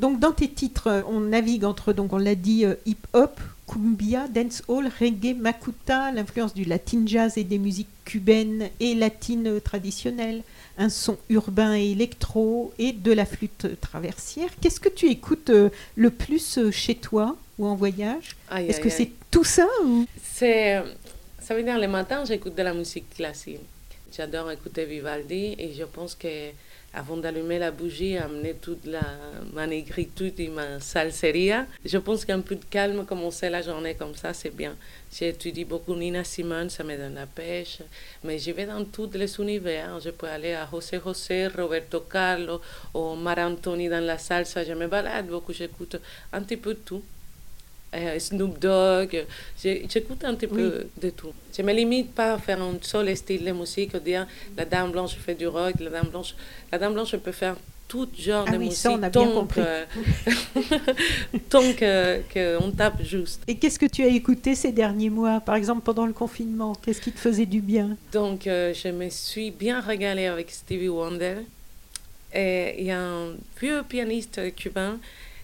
Donc dans tes titres, on navigue entre, donc on l'a dit, euh, hip-hop, cumbia, dancehall, reggae, makuta, l'influence du latin jazz et des musiques cubaines et latines traditionnelles, un son urbain et électro et de la flûte traversière. Qu'est-ce que tu écoutes euh, le plus euh, chez toi ou en voyage? Est-ce que c'est tout ça ou... C'est, ça veut dire le matin, j'écoute de la musique classique. J'adore écouter Vivaldi et je pense que avant d'allumer la bougie, amener toute la, ma négritude et ma salseria. Je pense qu'un peu de calme, commencer la journée comme ça, c'est bien. J'ai étudié beaucoup Nina Simone, ça me donne la pêche. Mais je vais dans tous les univers. Je peux aller à José José, Roberto Carlos, ou Mar Anthony dans la salsa. Je me balade beaucoup, j'écoute un petit peu tout. Euh, Snoop Dogg, j'écoute un petit peu de tout. Je ne me limite pas à faire un seul style de musique, dire la dame blanche fait du rock, la dame blanche, la dame blanche peut faire tout genre ah de musique ça, on a bien compris. tant qu'on tape juste. Et qu'est-ce que tu as écouté ces derniers mois, par exemple pendant le confinement Qu'est-ce qui te faisait du bien? Donc, euh, je me suis bien régalée avec Stevie Wonder. Et il y a un vieux pianiste cubain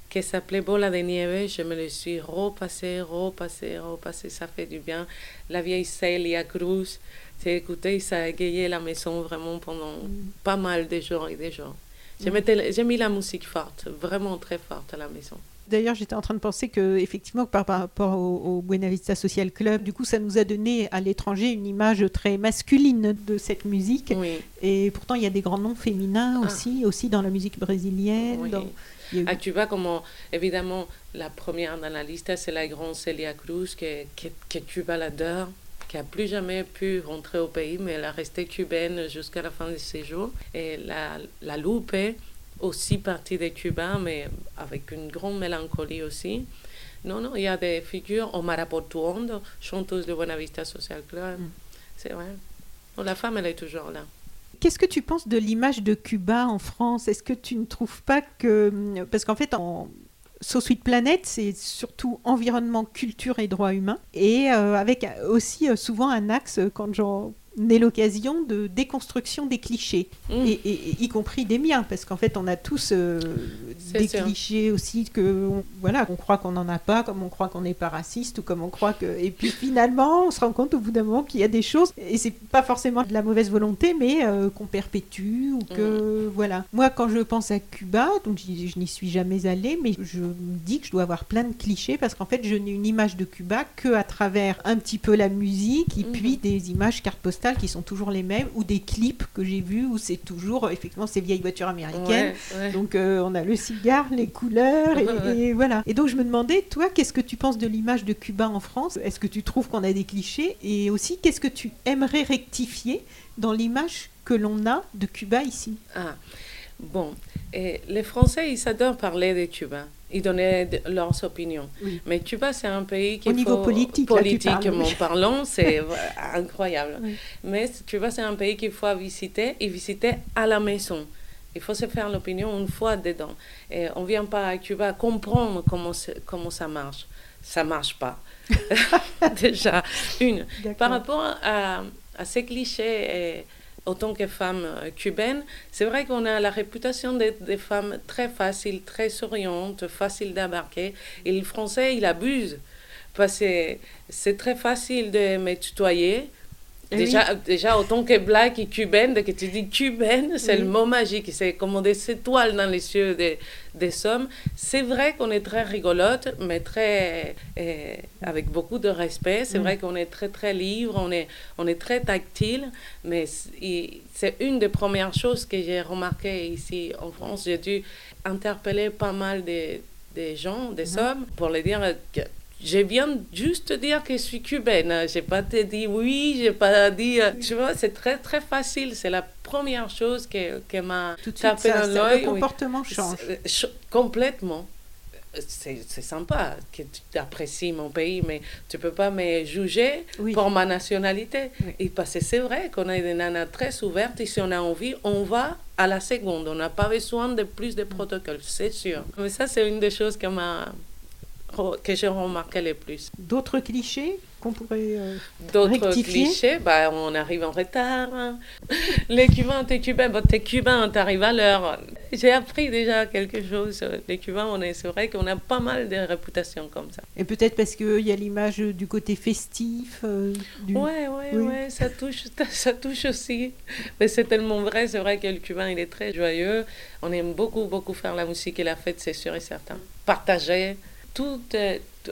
qui s'appelait Bola de Nieve. Je me le suis repassé, repassé, repassé. Ça fait du bien. La vieille Celia Cruz. J'ai écouté, ça a égayé la maison vraiment pendant mm. pas mal de jours et de jours. Mm. J'ai mis la musique forte, vraiment très forte à la maison. D'ailleurs, j'étais en train de penser que, effectivement, par, rapport au, Buena Vista Social Club, du coup, ça nous a donné à l'étranger une image très masculine de cette musique. Et pourtant, il y a des grands noms féminins ah. aussi, aussi dans la musique brésilienne. Dans, ah, tu vois comment, évidemment, la première dans la liste, c'est la grande Celia Cruz, que, que, que Cuba l'adore, qui n'a plus jamais pu rentrer au pays, mais elle a resté cubaine jusqu'à la fin de ses jours. Et la, la Lupe, aussi partie de Cuba, mais avec une grande mélancolie aussi. Non, non, il y a des figures, Omar Portuondo, chanteuse de Buenavista Social Club. Mm. C'est vrai. la femme, elle est toujours là. Qu'est-ce que tu penses de l'image de Cuba en France? Est-ce que tu ne trouves pas que... Parce qu'en fait, en, So Sweet Planet, c'est surtout environnement, culture et droits humains, et euh, avec aussi euh, souvent un axe, quand j'en n'est l'occasion de déconstruction des clichés, mmh. et, y compris des miens, parce qu'en fait, on a tous euh, des clichés aussi que, voilà, on croit qu'on n'en a pas, comme on croit qu'on n'est pas raciste, ou comme on croit que. Et puis finalement, on se rend compte au bout d'un moment qu'il y a des choses, et c'est pas forcément de la mauvaise volonté, mais euh, qu'on perpétue, ou que. Mmh. Voilà. Moi, quand je pense à Cuba, donc je n'y suis jamais allée, mais je me dis que je dois avoir plein de clichés, parce qu'en fait, je n'ai une image de Cuba que à travers un petit peu la musique, et mmh. puis des images carte postales qui sont toujours les mêmes, ou des clips que j'ai vus où c'est toujours effectivement ces vieilles voitures américaines. Donc euh, on a le cigare, les couleurs, et, voilà. Et donc je me demandais, toi, qu'est-ce que tu penses de l'image de Cuba en France? Est-ce que tu trouves qu'on a des clichés? Et aussi, qu'est-ce que tu aimerais rectifier dans l'image que l'on a de Cuba ici? Ah. Bon, et les Français, ils adorent parler de Cuba. Ils donnaient leurs opinions. Mais Cuba, c'est un pays qui... Au niveau politique, politiquement parlant, c'est incroyable. Mais Cuba, c'est un pays qu'il faut visiter et visiter à la maison. Il faut se faire l'opinion une fois dedans. Et on ne vient pas à Cuba comprendre comment, comment ça marche. Ça ne marche pas. Déjà, une. Par rapport à, à ces clichés autant que femmes euh, cubaines, c'est vrai qu'on a la réputation des femmes très faciles, très souriantes, faciles d'embarquer. Et le français, il abuse. Parce que c'est très facile de me tutoyer. Eh déjà, déjà, autant que black et cubaine, dès que tu dis cubaine, c'est le mot magique. C'est comme des étoiles dans les yeux des, des hommes. C'est vrai qu'on est très rigolote, mais très, eh, avec beaucoup de respect. C'est vrai qu'on est très, très libre, on est, on est très tactile. Mais c'est une des premières choses que j'ai remarqué ici en France. J'ai dû interpeller pas mal de, des gens, des hommes, pour les dire que je viens juste dire que je suis cubaine. Je n'ai pas te dit oui, je n'ai pas dit. euh, Tu vois, c'est très, très facile. C'est la première chose que, que m'a Tout de suite, tapé ça, dans l'œil. le oui. comportement change. Ch- Complètement. C'est sympa que tu apprécies mon pays, mais tu peux pas me juger Oui. pour ma nationalité. Oui. Et parce que c'est vrai qu'on a des nanas très ouvertes et si on a envie, on va à la seconde. On n'a pas besoin de plus de protocoles, c'est sûr. Mais ça, c'est une des choses que, m'a- que j'ai remarqué le plus. D'autres clichés qu'on pourrait. euh, D'autres clichés, bah, on arrive en retard. hein. Les Cubains, t'es Cubain, bah, t'es Cubain, t'arrives à l'heure. J'ai appris déjà quelque chose. Les Cubains, on est, c'est vrai qu'on a pas mal de réputations comme ça. Et peut-être parce qu'il y a l'image du côté festif. euh, du... Ouais, ouais, Oui. ouais, ça touche, ça touche aussi. Mais c'est tellement vrai, c'est vrai que le Cubain, il est très joyeux. On aime beaucoup, beaucoup faire la musique et la fête, c'est sûr et certain. Partager. Tout,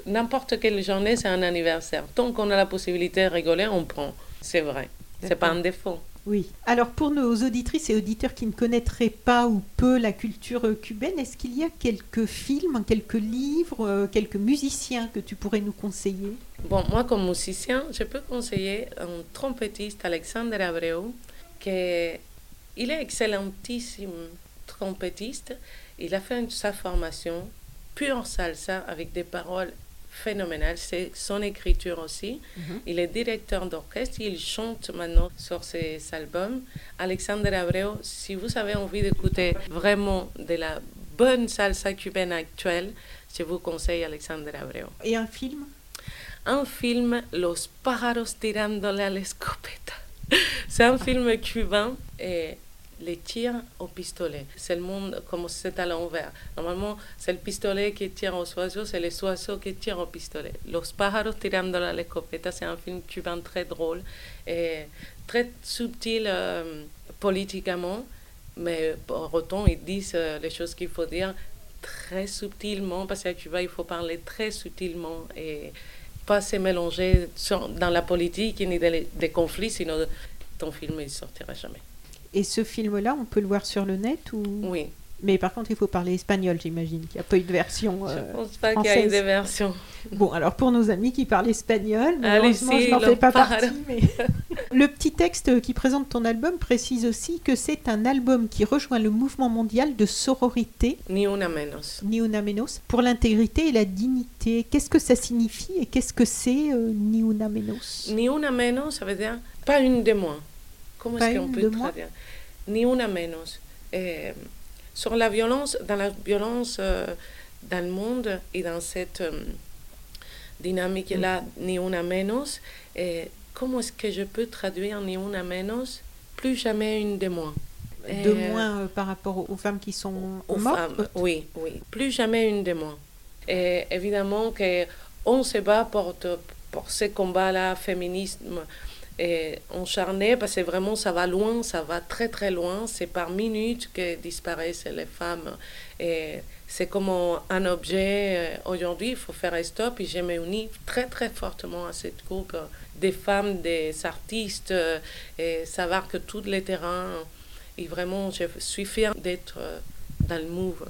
n'importe quelle journée, c'est un anniversaire. Tant qu'on a la possibilité de rigoler, on prend. C'est vrai. C'est pas un défaut. Oui. Alors pour nos auditrices et auditeurs qui ne connaîtraient pas ou peu la culture cubaine, est-ce qu'il y a quelques films, quelques livres, euh, quelques musiciens que tu pourrais nous conseiller? Bon, moi, comme musicien, je peux conseiller un trompettiste, Alexandre Abreu, qui est- il est excellentissime trompettiste. Il a fait sa formation pure salsa avec des paroles phénoménales. C'est son écriture aussi. Mhm. Il est directeur d'orchestre. Il chante maintenant sur ses albums. Alexandre Abreu, si vous avez envie d'écouter vraiment de la bonne salsa cubaine actuelle, je vous conseille Alexandre Abreu. Et un film? Un film Los pájaros tirándole a la escopeta. C'est un film cubain et les tirs au pistolet. C'est le monde comme c'est à l'envers. Normalement, c'est le pistolet qui tire aux oiseaux, c'est les oiseaux qui tirent au pistolet. Los pájaros tirándole a la escopeta, c'est un film cubain très drôle et très subtil euh, politiquement, mais pour autant, ils disent euh, les choses qu'il faut dire très subtilement, parce qu'à Cuba, il faut parler très subtilement et pas se mélanger dans la politique ni des, des conflits, sinon ton film ne sortira jamais. Et ce film-là, on peut le voir sur le net ou? Oui, Mais par contre, il faut parler espagnol, j'imagine. qu'il n'y a pas eu de version. je euh, pense pas qu'il y ait des versions. Bon, alors pour nos amis qui parlent espagnol, Allez, malheureusement, si, je n'en fais pas parle. partie. Mais... le petit texte qui présente ton album précise aussi que c'est un album qui rejoint le mouvement mondial de sororité, Ni una menos. Ni Una Menos, pour l'intégrité et la dignité. Qu'est-ce que ça signifie et qu'est-ce que c'est euh, Ni Una Menos? Ni una menos, ça veut dire pas une de moins. Comment est-ce qu'on peut traduire Ni una menos. Eh, sur la violence, dans la violence euh, dans le monde et dans cette euh, dynamique-là, ni una menos, eh, comment est-ce que je peux traduire ni una menos? Plus jamais une de moins. De Eh, moins euh, par rapport aux, femmes qui sont aux mortes femmes. Oui, oui. Plus jamais une de moins. Et évidemment que on se bat pour, pour ces combats-là, féminisme, et encharné, parce que vraiment ça va loin, ça va très très loin. C'est par minute que disparaissent les femmes. Et c'est comme un objet. euh, Aujourd'hui, il faut faire un stop et je m'unis très très fortement à cette groupe euh, des femmes, des artistes, euh, et savoir que tous les terrains. Et vraiment, je suis fière d'être dans le move.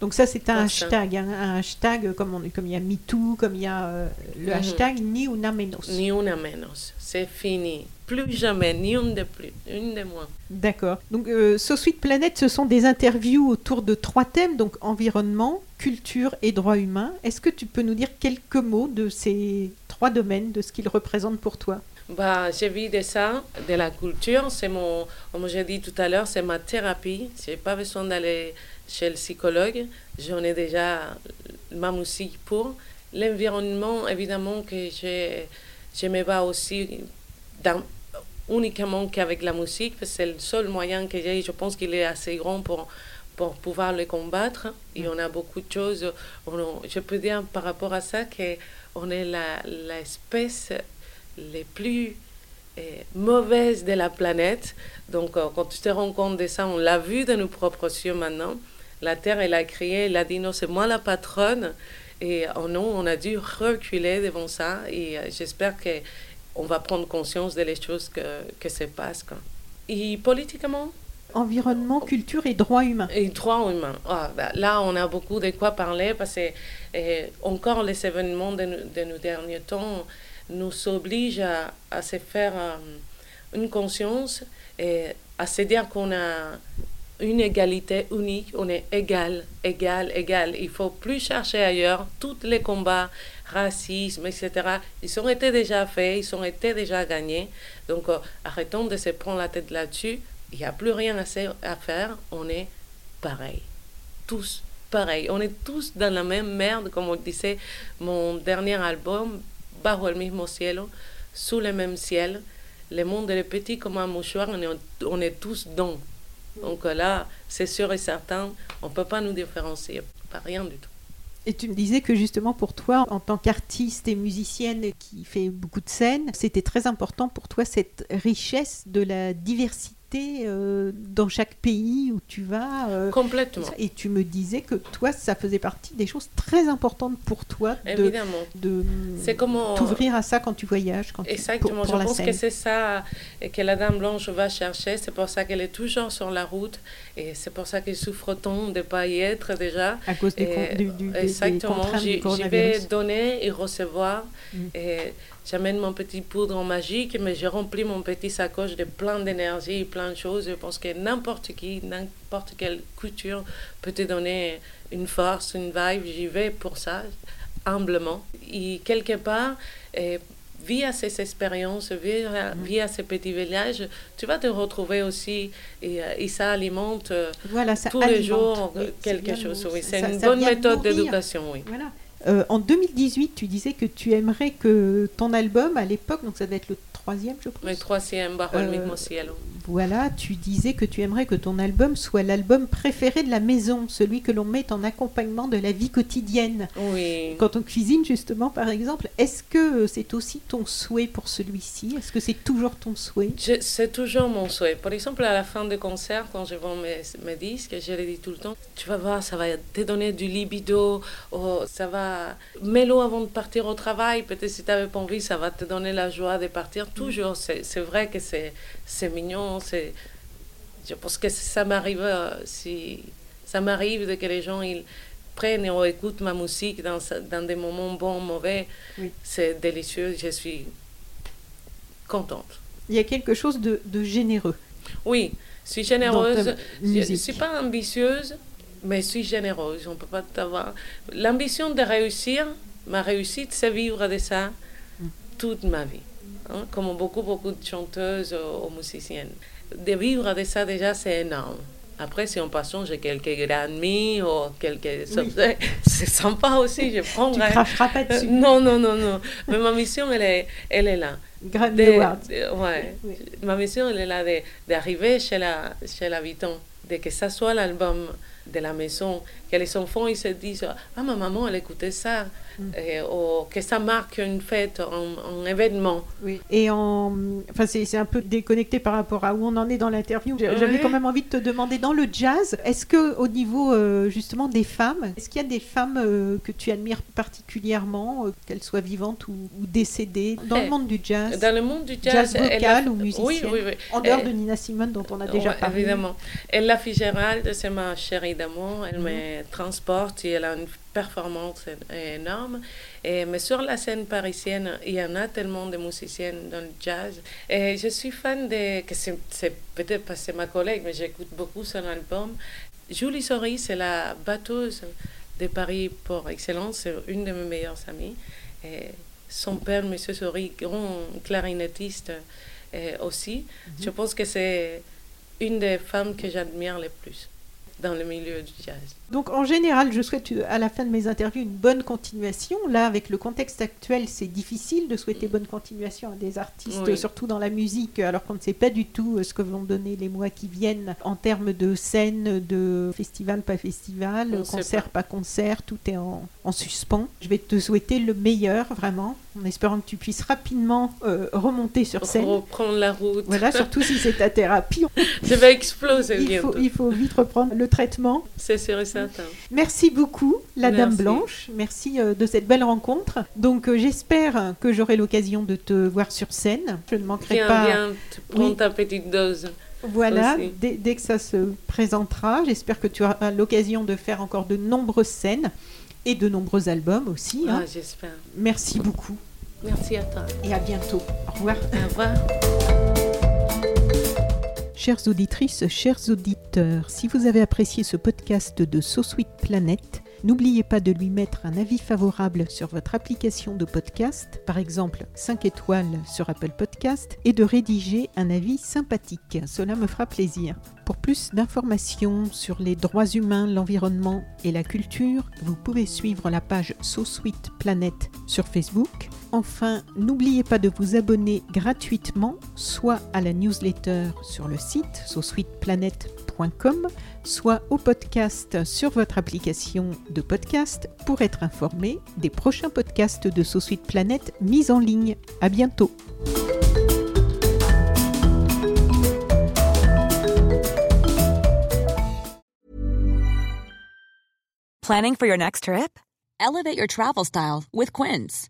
Donc ça, c'est un hashtag, hein, un hashtag comme, on, comme il y a MeToo, comme il y a euh, le Mhm. hashtag Ni Una Menos. Ni una menos. C'est fini. Plus jamais, ni une de plus, une de moins. D'accord. Donc, euh, So Sweet Planet, ce sont des interviews autour de trois thèmes, donc environnement, culture et droits humains. Est-ce que tu peux nous dire quelques mots de ces trois domaines, de ce qu'ils représentent pour toi? Bah, j'ai vu de ça, de la culture. C'est mon, comme j'ai dit tout à l'heure, c'est ma thérapie. J'ai pas besoin d'aller chez le psychologue. J'en ai déjà ma musique pour. L'environnement, évidemment, que je, je me bats aussi uniquement qu'avec la musique, c'est le seul moyen que j'ai. Je pense qu'il est assez grand pour, pour pouvoir le combattre. Et on a beaucoup de choses. On- je peux dire par rapport à ça qu'on est la- l'espèce les plus euh, mauvaises de la planète. Donc, euh, quand tu te rends compte de ça, on l'a vu de nos propres yeux maintenant. La Terre, elle a crié, elle a dit non, c'est moi la patronne. Et oh non, on a dû reculer devant ça. Et euh, j'espère qu'on va prendre conscience de les choses que, que se passent. quoi. Et politiquement, Environnement, culture et droits humains. Et droits humains. Ah, bah, là, on a beaucoup de quoi parler parce que encore les événements de, nos derniers temps nous obligent à, se faire euh, une conscience et à se dire qu'on a une égalité unique, on est égal, égal, égal. Il faut plus chercher ailleurs. Tous les combats, racisme, etc., ils ont été déjà faits, ils ont été déjà gagnés. Donc euh, arrêtons de se prendre la tête là-dessus. Il n'y a plus rien à, faire. On est pareil. Tous pareil. On est tous dans la même merde, comme on disait mon dernier album, Bajo el mismo cielo, sous le même ciel. Le monde est petit comme un mouchoir, on est, on est tous dans. Donc là, c'est sûr et certain, on ne peut pas nous différencier, pas rien du tout. Et tu me disais que justement pour toi, en tant qu'artiste et musicienne qui fait beaucoup de scènes, c'était très important pour toi cette richesse de la diversité euh, dans chaque pays où tu vas. Euh, Complètement. Et tu me disais que toi, ça faisait partie des choses très importantes pour toi de, Évidemment. de t'ouvrir à ça quand tu voyages. Quand Exactement. Je pense que c'est ça que la Dame Blanche va chercher. C'est pour ça qu'elle est toujours sur la route. Et c'est pour ça qu'elle souffre tant de ne pas y être déjà. À cause des, du, du, Exactement. J'y vais donner et recevoir. Mm. Et j'amène mon petit poudre magique, mais je remplis mon petit sacoche de plein d'énergie, plein de choses. Je pense que n'importe qui, n'importe quelle culture peut te donner une force, une vibe. J'y vais pour ça, humblement. Et quelque part, et via ces expériences, via, mm. via, ces petits villages, tu vas te retrouver aussi et, et ça alimente voilà, tous les jours quelque chose. Oui, c'est une bonne méthode d'éducation. Oui. Voilà. Euh, en 2018, tu disais que tu aimerais que ton album, à l'époque, donc ça devait être le troisième, je pense. Le troisième, cielo. Voilà, tu disais que tu aimerais que ton album soit l'album préféré de la maison, celui que l'on met en accompagnement de la vie quotidienne. Oui. Quand on cuisine, justement, par exemple, est-ce que c'est aussi ton souhait pour celui-ci? Est-ce que c'est toujours ton souhait? C'est toujours mon souhait. Par exemple, à la fin du concert, quand je vends mes, mes disques, je le dis tout le temps, tu vas voir, ça va te donner du libido, oh, ça va... Mets-le avant de partir au travail, peut-être si tu n'avais pas envie, ça va te donner la joie de partir. Toujours, c'est vrai que c'est mignon, je pense que ça m'arrive euh, si ça m'arrive que les gens ils prennent et écoutent ma musique dans, dans des moments bons mauvais. C'est délicieux je suis contente. Il y a quelque chose de, de généreux. Oui je suis généreuse. Je ne suis pas ambitieuse mais je suis généreuse on peut pas avoir l'ambition de réussir ma réussite c'est vivre de ça toute ma vie hein, comme beaucoup beaucoup de chanteuses ou musiciennes de vivre de ça déjà, c'est énorme. Après, si on passe, j'ai quelques grands ou quelques... C'est sympa aussi, je prends... Tu cracheras pas dessus. non, non, non, non. Mais ma mission, elle est, elle est là. Grand de, ouais. Ma mission, elle est là d'arriver chez l'habitant, la, de que ça soit l'album de la maison, que les enfants ils se disent Ah, ma maman, elle écoutait ça. Mm. et, ou que ça marque une fête, un, événement. Oui. Et en, enfin, c'est un peu déconnecté par rapport à où on en est dans l'interview. J'avais quand même envie de te demander dans le jazz, est-ce que au niveau euh, justement des femmes, est-ce qu'il y a des femmes euh, que tu admires particulièrement, euh, qu'elles soient vivantes ou, décédées, dans le eh, monde du jazz? Dans le monde du jazz, jazz vocal ou musicienne? Oui, oui, oui. En dehors de Nina Simone dont on a déjà parlé. Évidemment. Ella Fitzgerald, c'est ma chérie d'amour. Elle mhm. me transporte et elle a une performance énorme. Et, mais sur la scène parisienne, il y en a tellement de musiciennes dans le jazz. Et je suis fan de, que c'est, peut-être que c'est ma collègue, mais j'écoute beaucoup son album. Julie Sori, c'est la batteuse de Paris pour excellence, c'est une de mes meilleures amies. Et son père, M. Sori, grand clarinettiste aussi. Mm-hmm. Je pense que c'est une des femmes que j'admire le plus dans le milieu du jazz. Donc en général, je souhaite à la fin de mes interviews une bonne continuation. Là, avec le contexte actuel, c'est difficile de souhaiter bonne continuation à des artistes, surtout dans la musique, alors qu'on ne sait pas du tout euh, ce que vont donner les mois qui viennent en termes de scène, de festival, pas festival, concert, pas. concert, tout est en, suspens. Je vais te souhaiter le meilleur, vraiment, en espérant que tu puisses rapidement euh, remonter sur scène. Reprendre la route. Voilà, surtout si c'est ta thérapie. Je vais exploser il faut, il faut vite reprendre le traitement. C'est sûr et Merci beaucoup, la Dame Blanche. Merci euh, de cette belle rencontre. Donc, euh, j'espère que j'aurai l'occasion de te voir sur scène. Je ne manquerai pas. Viens, prends ta petite dose. Voilà, dès, dès, que ça se présentera, j'espère que tu auras l'occasion de faire encore de nombreuses scènes et de nombreux albums aussi. Hein. Ah, j'espère. Merci beaucoup. Merci à toi. Et à bientôt. Au revoir. Au revoir. Chères auditrices, chers auditeurs, si vous avez apprécié ce podcast de So Sweet Planet, N'oubliez pas de lui mettre un avis favorable sur votre application de podcast, par exemple 5 étoiles sur Apple Podcast, et de rédiger un avis sympathique. Cela me fera plaisir. Pour plus d'informations sur les droits humains, l'environnement et la culture, vous pouvez suivre la page So Sweet Planet sur Facebook. Enfin, n'oubliez pas de vous abonner gratuitement, soit à la newsletter sur le site sosweetplanet.com soit au podcast sur votre application de podcast pour être informé des prochains podcasts de Suite Planète mis en ligne. À bientôt. Planning for your next trip? Elevate your travel style with Quince.